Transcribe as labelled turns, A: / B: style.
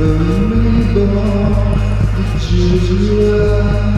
A: Remember that you were